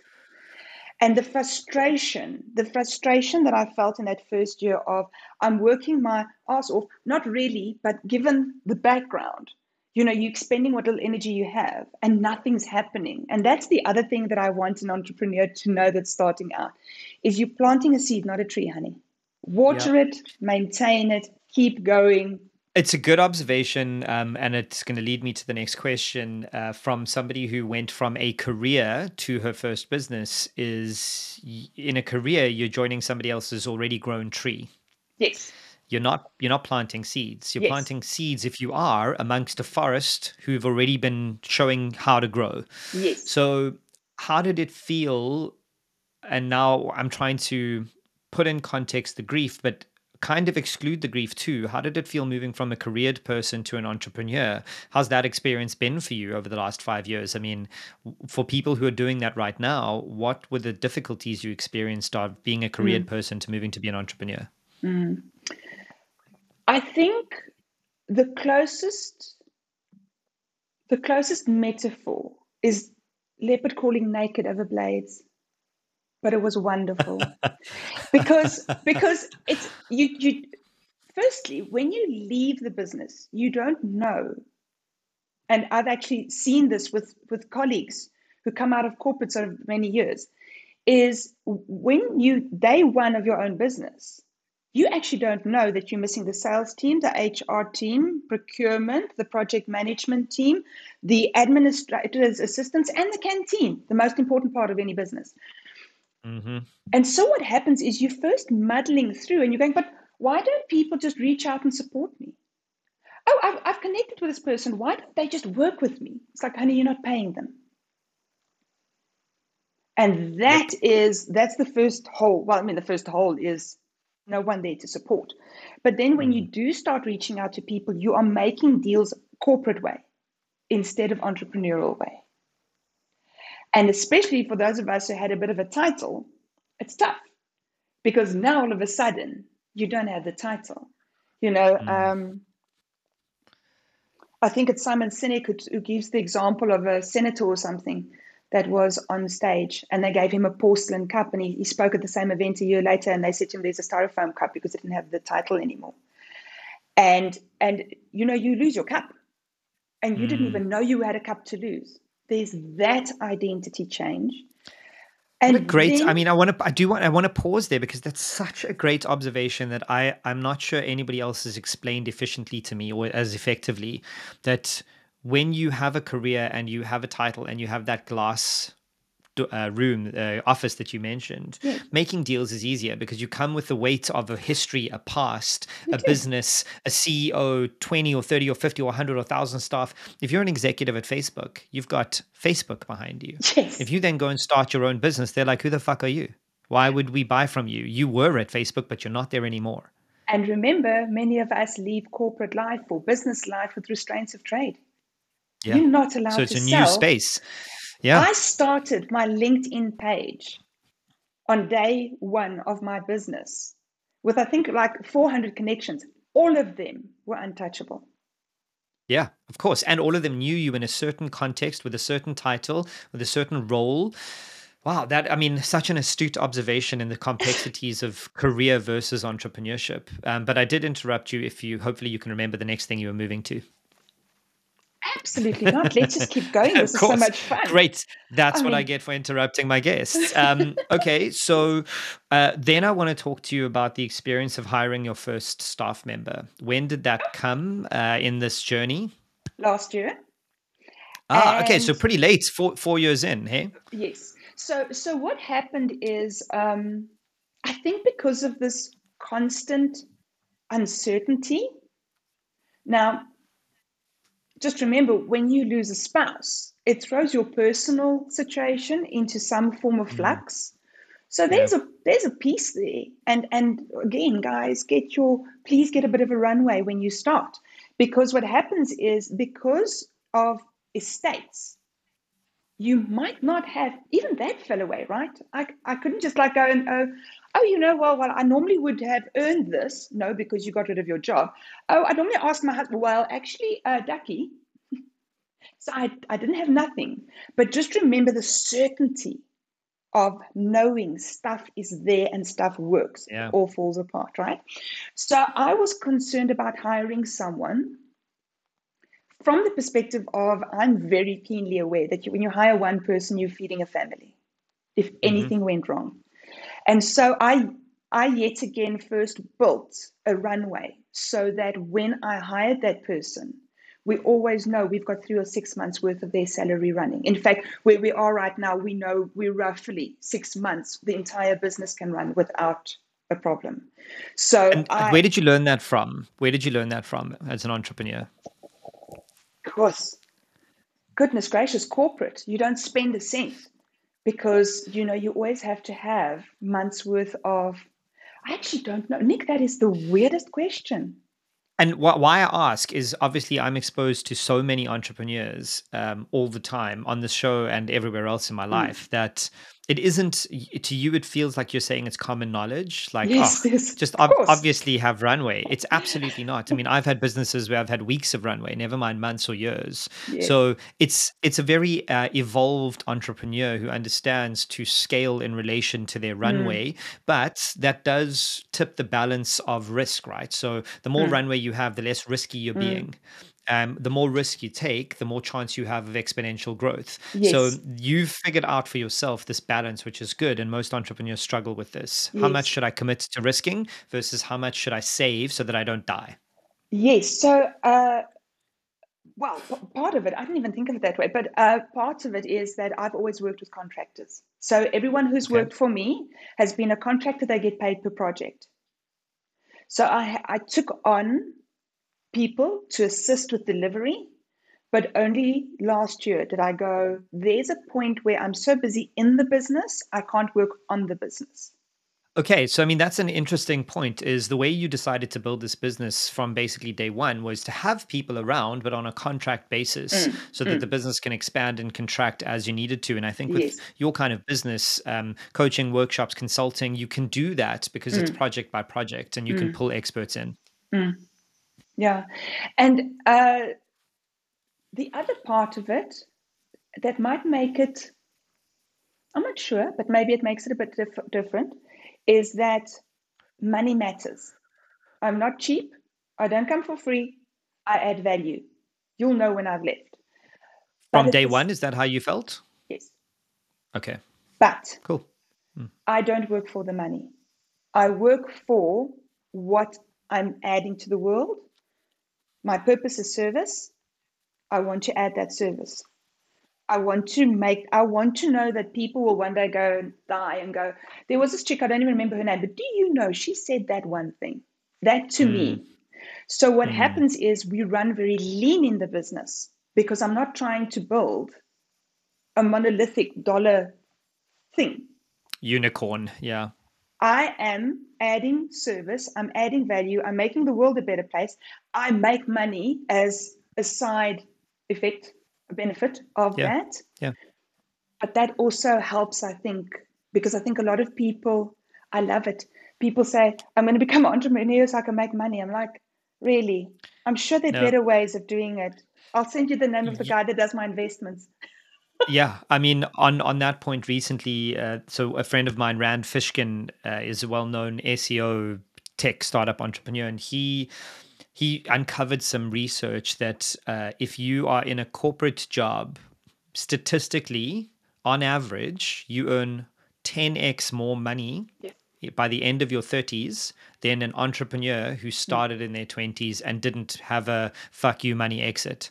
And the frustration, the frustration that I felt in that first year of I'm working my ass off, not really, but given the background, you know, you're expending what little energy you have and nothing's happening. And that's the other thing that I want an entrepreneur to know that's starting out is you're planting a seed, not a tree, honey. Water it, maintain it, keep going, it's a good observation, um, and it's going to lead me to the next question uh, from somebody who went from a career to her first business. Is in a career you're joining somebody else's already grown tree? Yes. You're not you're not planting seeds. You're yes. planting seeds if you are amongst a forest who've already been showing how to grow. Yes. So how did it feel? And now I'm trying to put in context the grief, but kind of exclude the grief too. How did it feel moving from a careered person to an entrepreneur? How's that experience been for you over the last five years? I mean, for people who are doing that right now, what were the difficulties you experienced of being a careered mm. person to moving to be an entrepreneur? Mm. I think the closest the closest metaphor is leopard calling naked over blades but it was wonderful. Because because it's you you firstly when you leave the business you don't know and i've actually seen this with with colleagues who come out of corporates over many years is when you day one of your own business you actually don't know that you're missing the sales team the hr team procurement the project management team the administrators assistants and the canteen the most important part of any business Mm-hmm. And so what happens is you're first muddling through and you're going, but why don't people just reach out and support me? Oh, I've, I've connected with this person. Why don't they just work with me? It's like, honey, you're not paying them. And that is that's the first hole. Well, I mean, the first hole is no one there to support. But then when you mm. do start reaching out to people, you are making deals corporate way instead of entrepreneurial way. And especially for those of us who had a bit of a title, it's tough because now all of a sudden you don't have the title. You know, mm. um, I think it's Simon Sinek who, who, gives the example of a senator or something that was on stage and they gave him a porcelain cup and he, he spoke at the same event a year later and they said to him there's a styrofoam cup because it didn't have the title anymore and and you know you lose your cup and you mm. didn't even know you had a cup to lose there's that identity change. And what a great then, i mean i want to i do want i want to pause there because that's such a great observation that i i'm not sure anybody else has explained efficiently to me or as effectively that when you have a career and you have a title and you have that glass uh, room uh, office that you mentioned yeah. making deals is easier because you come with the weight of a history a past you a do. business a ceo 20 or 30 or 50 or 100 or 1000 staff if you're an executive at facebook you've got facebook behind you yes. if you then go and start your own business they're like who the fuck are you why would we buy from you you were at facebook but you're not there anymore and remember many of us leave corporate life or business life with restraints of trade yeah. You're not allowed so it's a sell. new space. Yeah. I started my LinkedIn page on day one of my business with, I think, like 400 connections. All of them were untouchable. Yeah, of course. And all of them knew you in a certain context with a certain title, with a certain role. Wow, that I mean, such an astute observation in the complexities of career versus entrepreneurship. Um, but I did interrupt you. If you, hopefully, you can remember the next thing you were moving to. Absolutely not. Let's just keep going. This is so much fun. Great. That's I what mean... I get for interrupting my guests. Um, okay, so uh, then I want to talk to you about the experience of hiring your first staff member. When did that come uh, in this journey? Last year. Ah, and... okay. So pretty late, four four years in, hey? Yes. So so what happened is, um, I think because of this constant uncertainty. Now, just remember when you lose a spouse, it throws your personal situation into some form of mm. flux. So there's yeah. a there's a piece there. And and again, guys, get your please get a bit of a runway when you start. Because what happens is because of estates, you might not have even that fell away, right? I, I couldn't just like go and oh, oh, you know, well, well, I normally would have earned this. No, because you got rid of your job. Oh, I normally ask my husband, well, actually, uh, Ducky, so I, I didn't have nothing. But just remember the certainty of knowing stuff is there and stuff works. Yeah. All falls apart, right? So I was concerned about hiring someone from the perspective of I'm very keenly aware that you, when you hire one person, you're feeding a family if mm-hmm. anything mm-hmm. went wrong. And so I I yet again first built a runway so that when I hired that person, we always know we've got three or six months worth of their salary running. In fact, where we are right now, we know we're roughly six months, the entire business can run without a problem. So, and I, where did you learn that from? Where did you learn that from as an entrepreneur? Of course, goodness gracious, corporate. You don't spend a cent because you know you always have to have months worth of i actually don't know nick that is the weirdest question and wh- why I ask is obviously I'm exposed to so many entrepreneurs um, all the time on the show and everywhere else in my hmm. life mm. that it isn't to you it feels like you're saying it's common knowledge like yes, oh, yes, just ob- obviously have runway it's absolutely not i mean i've had businesses where i've had weeks of runway never mind months or years yes. so it's it's a very uh, evolved entrepreneur who understands to scale in relation to their runway mm. but that does tip the balance of risk right so the more mm. runway you have the less risky you're mm. being um, the more risk you take, the more chance you have of exponential growth. Yes. So you've figured out for yourself this balance, which is good. And most entrepreneurs struggle with this. Yes. How much should I commit to risking versus how much should I save so that I don't die? Yes. So, uh, well, part of it, I didn't even think of it that way, but uh, part of it is that I've always worked with contractors. So everyone who's okay. worked for me has been a contractor, they get paid per project. So I, I took on people to assist with delivery. But only last year did I go, there's a point where I'm so busy in the business, I can't work on the business. Okay, so I mean that's an interesting point is the way you decided to build this business from basically day 1 was to have people around but on a contract basis mm, so that mm. the business can expand and contract as you needed to and I think with yes. your kind of business um, coaching workshops consulting you can do that because mm. it's project by project and you can mm. pull experts in. Mm. Yeah. And uh, the other part of it that might make it I'm not sure, but maybe it makes it a bit diff- different, is that money matters. I'm not cheap. I don't come for free. I add value. You'll know when I've left. From day one, is that how you felt? Yes. Okay. But cool. Hmm. I don't work for the money. I work for what I'm adding to the world. My purpose is service. I want to add that service. I want to make, I want to know that people will one day go and die and go, there was this chick, I don't even remember her name, but do you know she said that one thing? That to mm. me. So what mm. happens is we run very lean in the business because I'm not trying to build a monolithic dollar thing. Unicorn, yeah. I am adding service, I'm adding value, I'm making the world a better place. I make money as a side effect a benefit of yeah. that. Yeah. But that also helps, I think, because I think a lot of people, I love it. People say, I'm going to become an entrepreneur so I can make money. I'm like, really? I'm sure there are no. better ways of doing it. I'll send you the name of the guy that does my investments. Yeah, I mean, on on that point, recently, uh, so a friend of mine, Rand Fishkin, uh, is a well-known SEO tech startup entrepreneur, and he he uncovered some research that uh, if you are in a corporate job, statistically, on average, you earn 10x more money yeah. By the end of your 30s than an entrepreneur who started in their 20s and didn't have a fuck you money exit.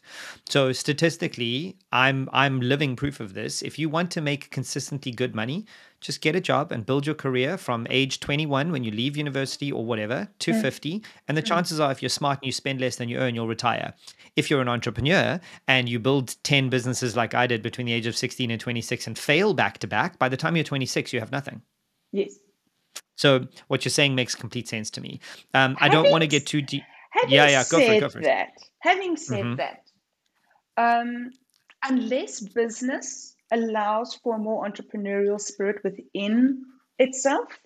So statistically, I'm I'm living proof of this. If you want to make consistently good money, just get a job and build your career from age 21 when you leave university or whatever to mm. 50. And the chances are, if you're smart and you spend less than you earn, you'll retire. If you're an entrepreneur and you build 10 businesses like I did between the age of 16 and 26 and fail back to back, by the time you're 26, you have nothing. Yes. So what you're saying makes complete sense to me. Um, I don't want to get too deep. Yeah, yeah, go for it. Go for it. That, having said mm-hmm. that, um, unless business allows for more entrepreneurial spirit within itself.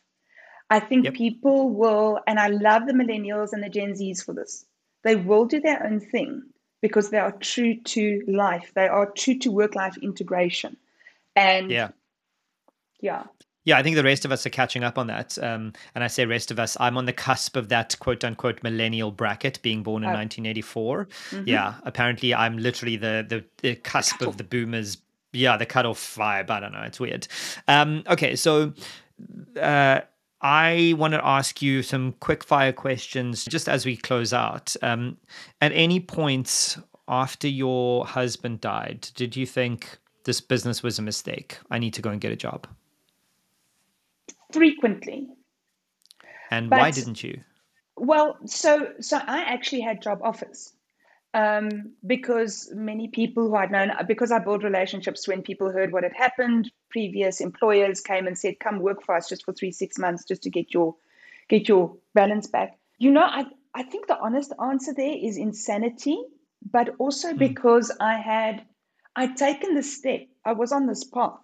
I think yep. people will, and I love the millennials and the Gen Zs for this, they will do their own thing because they are true to life. They are true to work life integration. And yeah. Yeah. Yeah, I think the rest of us are catching up on that. Um, and I say rest of us, I'm on the cusp of that quote unquote millennial bracket, being born in oh. 1984. Mm-hmm. Yeah, apparently I'm literally the the, the cusp of the boomers yeah, the cutoff vibe. I don't know. It's weird. Um, okay, so uh, I want to ask you some quick fire questions just as we close out. Um, at any point after your husband died, did you think this business was a mistake? I need to go and get a job. Frequently. And but, why didn't you? Well, so so I actually had job offers um, because many people who I'd known, because I built relationships when people heard what had happened, previous employers came and said, "Come work for us just for three, six months, just to get your get your balance back." You know, I I think the honest answer there is insanity, but also mm. because I had I'd taken the step, I was on this path,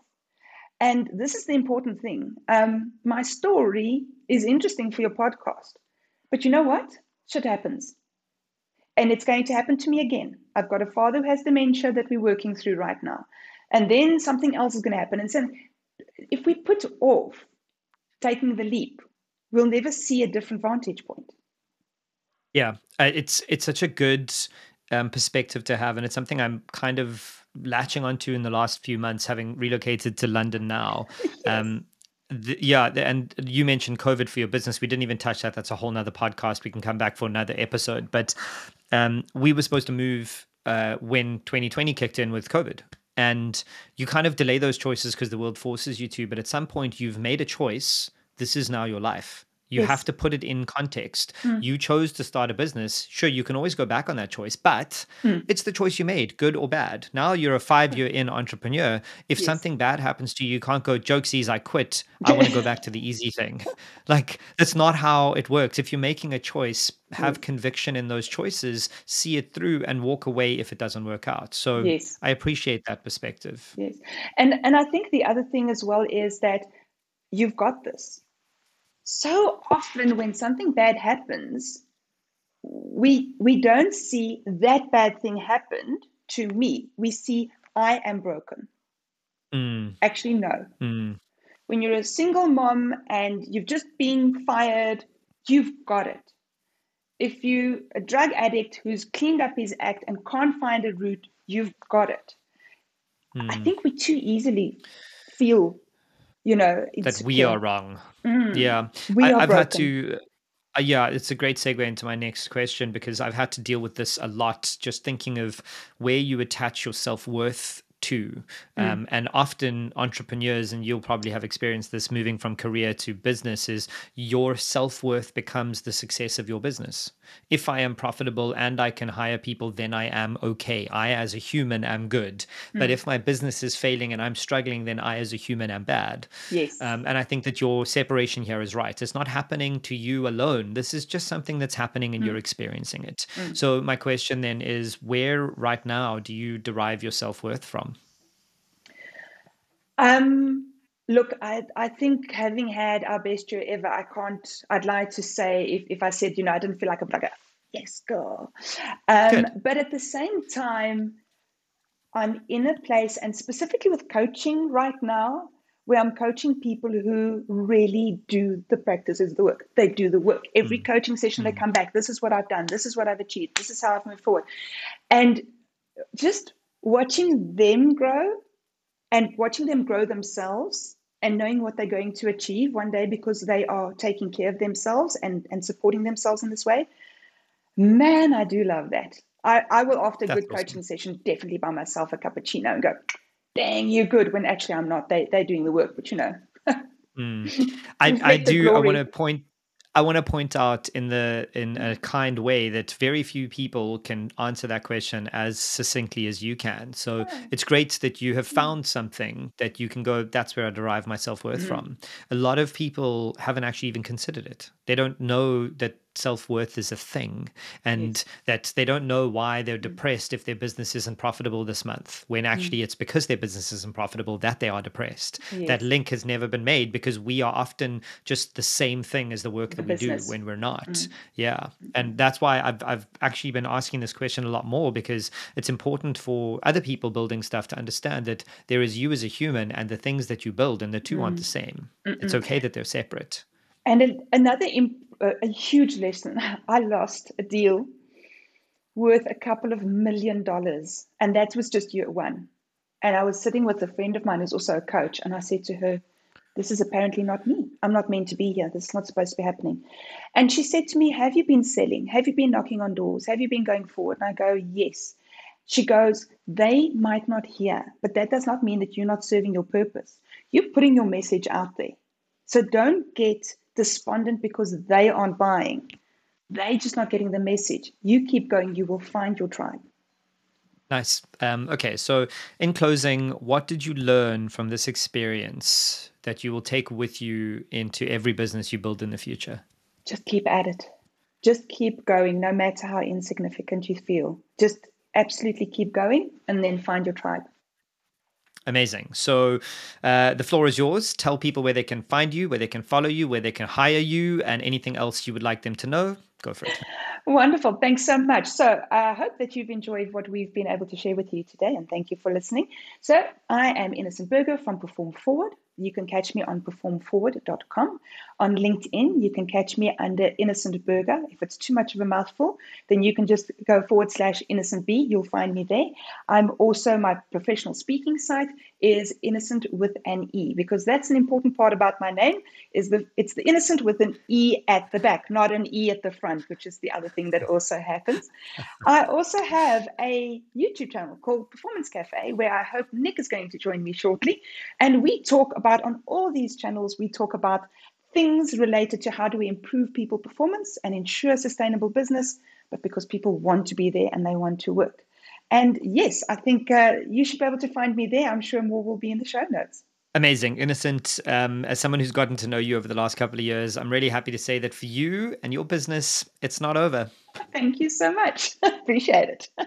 and this is the important thing. Um, my story is interesting for your podcast, but you know what? Shit happens and it's going to happen to me again. I've got a father who has dementia that we're working through right now. And then something else is going to happen. And so if we put off taking the leap, we'll never see a different vantage point. Yeah, uh, it's it's such a good um, perspective to have, and it's something I'm kind of latching onto in the last few months, having relocated to London now. yes. um, the, yeah, and you mentioned COVID for your business. We didn't even touch that. That's a whole nother podcast. We can come back for another episode. But um, we were supposed to move uh, when 2020 kicked in with COVID. And you kind of delay those choices because the world forces you to. But at some point, you've made a choice. This is now your life. You yes. have to put it in context. Mm. You chose to start a business. Sure, you can always go back on that choice, but mm. it's the choice you made, good or bad. Now you're a five year in entrepreneur. If yes. something bad happens to you, you can't go, jokesies, I quit. I want to go back to the easy thing. like, that's not how it works. If you're making a choice, have mm. conviction in those choices, see it through, and walk away if it doesn't work out. So yes. I appreciate that perspective. Yes. And, and I think the other thing as well is that you've got this so often when something bad happens, we we don't see that bad thing happened to me. We see I am broken. Mm. Actually, no. Mm. When you're a single mom and you've just been fired, you've got it. If you a drug addict who's cleaned up his act and can't find a route, you've got it. Mm. I think we too easily feel, you know, that we are wrong. Mm. Yeah, we I, are I've broken. had to. Uh, yeah, it's a great segue into my next question because I've had to deal with this a lot. Just thinking of where you attach your self worth to. Mm. Um, and often entrepreneurs, and you'll probably have experienced this moving from career to business, is your self worth becomes the success of your business. If I am profitable and I can hire people, then I am okay. I, as a human, am good. Mm. But if my business is failing and I'm struggling, then I, as a human, am bad. Yes. Um, and I think that your separation here is right. It's not happening to you alone. This is just something that's happening and mm. you're experiencing it. Mm. So, my question then is where right now do you derive your self worth from? Um, look, I I think having had our best year ever, I can't. I'd like to say if if I said, you know, I didn't feel like a like yes, girl. Um, but at the same time, I'm in a place, and specifically with coaching right now, where I'm coaching people who really do the practices, the work. They do the work. Every mm. coaching session, mm. they come back. This is what I've done. This is what I've achieved. This is how I've moved forward. And just watching them grow and watching them grow themselves and knowing what they're going to achieve one day because they are taking care of themselves and, and supporting themselves in this way. Man, I do love that. I, I will, after a That's good awesome. coaching session, definitely buy myself a cappuccino and go, dang, you're good when actually I'm not. They, they're doing the work, but you know. mm. I, I do, I want to point I want to point out in the in a kind way that very few people can answer that question as succinctly as you can. So it's great that you have mm. found something that you can go. That's where I derive my self worth mm-hmm. from. A lot of people haven't actually even considered it. They don't know that self worth is a thing and yes. that they don't know why they're mm. depressed if their business isn't profitable this month, when mm. actually mm. it's because their business isn't profitable that they are depressed. Yes. That link has never been made because we are often just the same thing as the work the that business. we do when we're not. Mm. Yeah. And that's why I've, I've actually been asking this question a lot more because it's important for other people building stuff to understand that there is you as a human and the things that you build, and the 2 aren't the mm. same. Mm-mm. It's okay that they're separate. And another imp- a, a huge lesson. I lost a deal worth a couple of million dollars, and that was just year one. And I was sitting with a friend of mine who's also a coach, and I said to her, This is apparently not me. I'm not meant to be here. This is not supposed to be happening. And she said to me, Have you been selling? Have you been knocking on doors? Have you been going forward? And I go, Yes. She goes, They might not hear, but that does not mean that you're not serving your purpose. You're putting your message out there. So don't get despondent because they aren't buying. They're just not getting the message. You keep going, you will find your tribe. Nice. Um, okay, so in closing, what did you learn from this experience that you will take with you into every business you build in the future? Just keep at it. Just keep going, no matter how insignificant you feel. Just absolutely keep going and then find your tribe. Amazing. So uh, the floor is yours. Tell people where they can find you, where they can follow you, where they can hire you, and anything else you would like them to know. Go for it. Wonderful. Thanks so much. So I hope that you've enjoyed what we've been able to share with you today, and thank you for listening. So I am Innocente Burger from Perform Forward. You can catch me on performforward.com. On LinkedIn, you can catch me under Innocente Burger. If it's too much of a mouthful, then you can just go forward slash innocent B. You'll find me there. I'm also, my professional speaking site is innocent with an E because that's an important part about my name is the it's the innocent with an E at the back, not an E at the front, which is the other thing that also happens. I also have a YouTube channel called Performance Cafe where I hope Nick is going to join me shortly. And we talk about on all these channels, we talk about things related to how do we improve people performance and ensure sustainable business, but because people want to be there and they want to work. And yes, I think uh, you should be able to find me there. I'm sure more will be in the show notes. Amazing. Innocente, um, as someone who's gotten to know you over the last couple of years, I'm really happy to say that for you and your business, it's not over. Thank you so much. Appreciate it.